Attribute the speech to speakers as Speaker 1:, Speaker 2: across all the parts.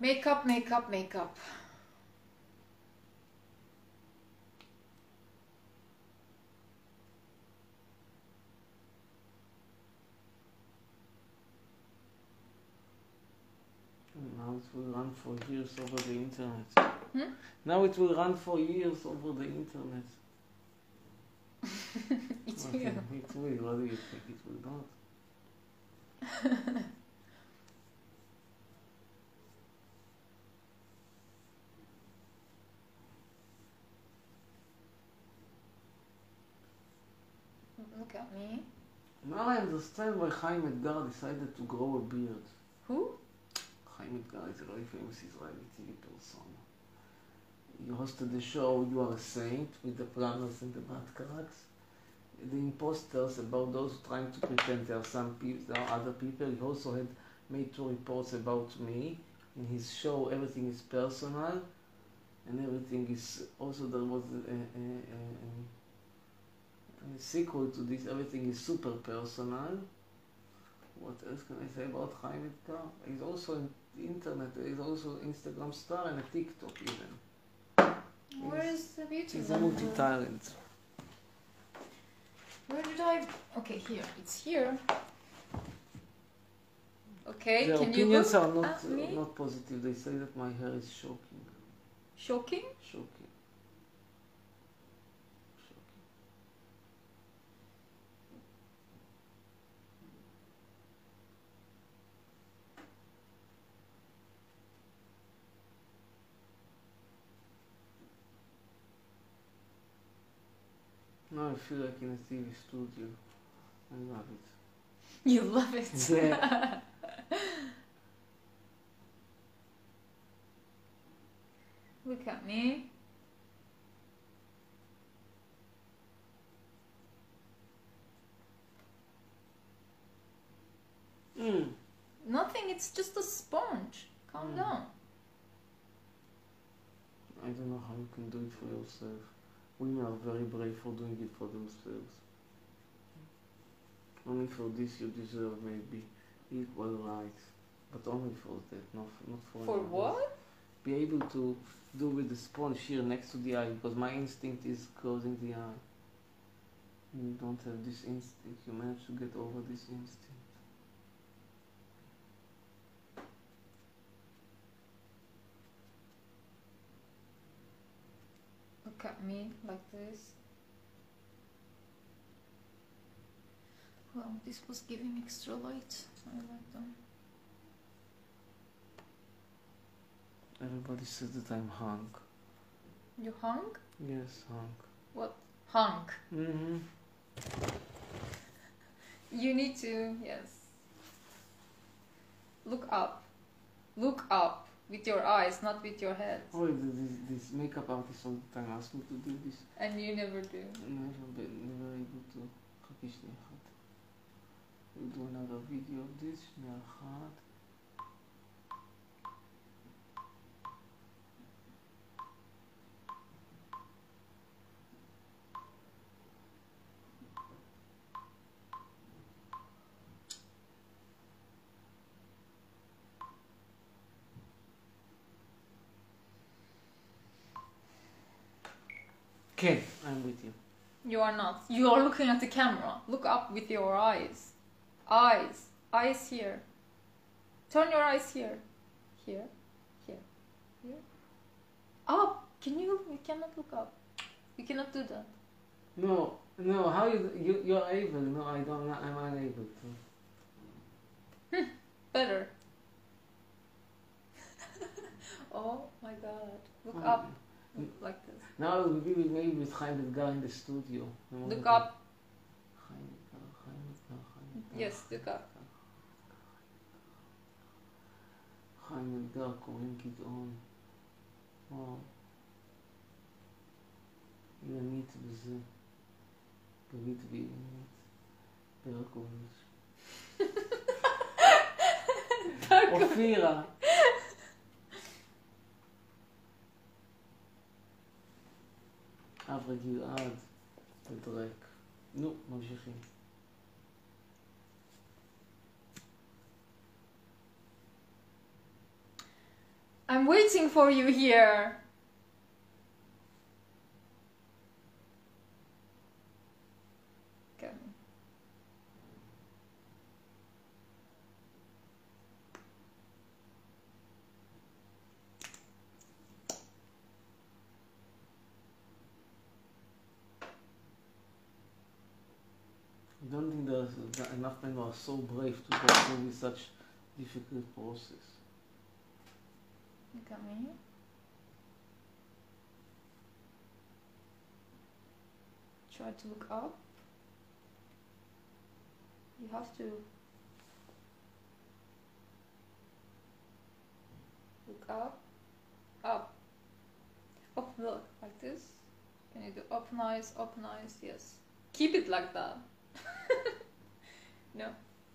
Speaker 1: Makeup, makeup, makeup.
Speaker 2: Now it will run for years over the internet.
Speaker 1: Hmm?
Speaker 2: Now it will run for years over the internet. Okay,
Speaker 1: you.
Speaker 2: It will. What do you think? It will not.
Speaker 1: Look at me.
Speaker 2: Now I understand why Chaim Etgar decided to grow a beard.
Speaker 1: Who?
Speaker 2: Chaim Etgar is a very famous Israeli TV person. He hosted the show You Are a Saint with the planners and the Batkaraks. The imposters about those trying to pretend there are some people, there are other people. He also had made two reports about me. In his show, everything is personal, and everything is also there was a, a, a, a, a sequel to this. Everything is super personal. What else can I say about Chaim Etgar? He's also on the internet. He's also Instagram star and a TikTok even.
Speaker 1: Where is the beauty
Speaker 2: He's a multi-talent.
Speaker 1: Where did I? Okay, here. It's here. Okay,
Speaker 2: Their
Speaker 1: can you
Speaker 2: opinions
Speaker 1: look
Speaker 2: are not
Speaker 1: me?
Speaker 2: not positive. They say that my hair is. Shocking.
Speaker 1: Shocking.
Speaker 2: Shocking. Now I feel like in a TV studio. I love it.
Speaker 1: You love it.
Speaker 2: Yeah.
Speaker 1: Look at me.
Speaker 2: Mm.
Speaker 1: Nothing. It's just a sponge. Calm
Speaker 2: Mm.
Speaker 1: down.
Speaker 2: I don't know how you can do it for yourself. Women are very brave for doing it for themselves. Only for this you deserve maybe equal rights, but only for that, not not for.
Speaker 1: For what?
Speaker 2: Be able to do with the sponge here next to the eye because my instinct is closing the eye. You don't have this instinct. You manage to get over this instinct.
Speaker 1: Look at me like this. Well, this was giving extra light. I like them.
Speaker 2: Everybody says that I'm hung.
Speaker 1: You hung?
Speaker 2: Yes, hung. What?
Speaker 1: Hung.
Speaker 2: Mm-hmm.
Speaker 1: You need to, yes. Look up. Look up with your eyes, not with your head.
Speaker 2: Oh, this, this makeup artist all the time ask me to do this.
Speaker 1: And you never do.
Speaker 2: Never been, never able to. חכי שנייה אחת. We'll do another video of this, שנייה אחת. כן, I'm with you.
Speaker 1: You are not. You are looking at the camera. Look up with your eyes. Eyes. Eyes here. Turn your eyes here. Here. Here. Here. Up. Can you? You cannot look up. You cannot do that.
Speaker 2: No, no, how you, you, you're able, no, I don't, I'm unable to.
Speaker 1: Better. oh my god. Look
Speaker 2: Um,
Speaker 1: up. Like
Speaker 2: Now we'll be with maybe with Chaim Edgar in the studio.
Speaker 1: Look up.
Speaker 2: Chaim Edgar, Chaim Edgar, Chaim Edgar.
Speaker 1: Yes, look up.
Speaker 2: חיים אתגר, קוראים גדעון. וואו. אילנית וזה. גלית ואילנית. ברקוביץ'. אופירה. אברה גלעד ודרק. נו, ממשיכים.
Speaker 1: I'm waiting for you here.
Speaker 2: Enough men who are so brave to go through with such difficult process.
Speaker 1: Come here. Try to look up. You have to look up, up, up, look like this. Can you do open eyes, open eyes? Yes. Keep it like that. No,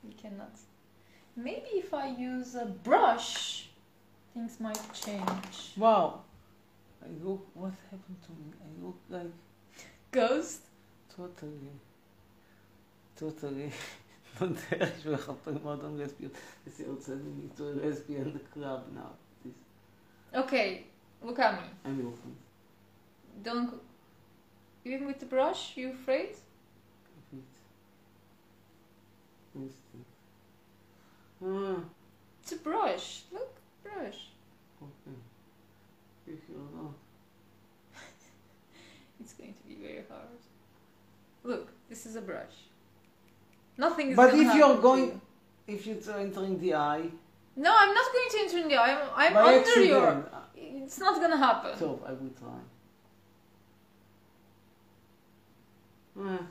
Speaker 1: you cannot. Maybe if I use a brush, things might change.
Speaker 2: Wow. I look, what happened to me? I look like...
Speaker 1: Ghost?
Speaker 2: Totally. Totally. Don't tell me I'm not on lesbian. I see me to a lesbian club now. This.
Speaker 1: Okay, look at me.
Speaker 2: I'm looking.
Speaker 1: Don't... Even with the brush, you afraid?
Speaker 2: Instinct. Ah,
Speaker 1: It's a brush. Look, brush.
Speaker 2: okay. If you're not.
Speaker 1: It's going to be very hard. Look, this is a brush. Nothing is
Speaker 2: But if you're going-
Speaker 1: you.
Speaker 2: If you're entering the eye,
Speaker 1: No, I'm not going to enter in the eye. I'm, I'm under your. It's not gonna happen.
Speaker 2: So I will try. Ah,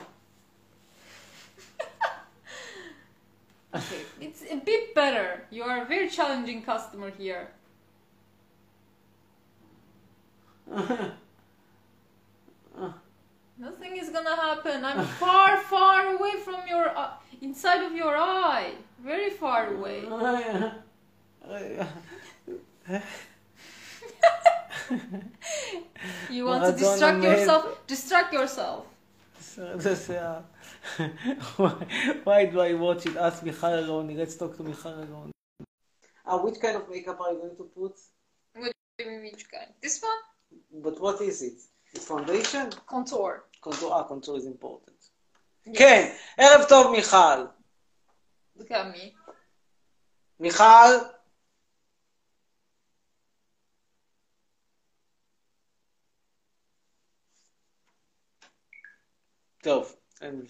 Speaker 1: Okay, it's a bit better. You are a very challenging customer here. Nothing is gonna happen. I'm far, far away from your uh, inside of your eye. Very far away. You want to distract yourself? Distract yourself.
Speaker 2: סרט השיער. Why do I watch it? Ask מיכל אלוני. Let's talk to מיכל אלוני. Uh, which kind of makeup are you going to put?
Speaker 1: Which kind? This one?
Speaker 2: But what is it? It's foundation?
Speaker 1: Contour.
Speaker 2: contour, ah, contour is important. כן, ערב טוב מיכל.
Speaker 1: Look at me.
Speaker 2: מיכל? טוב, אין.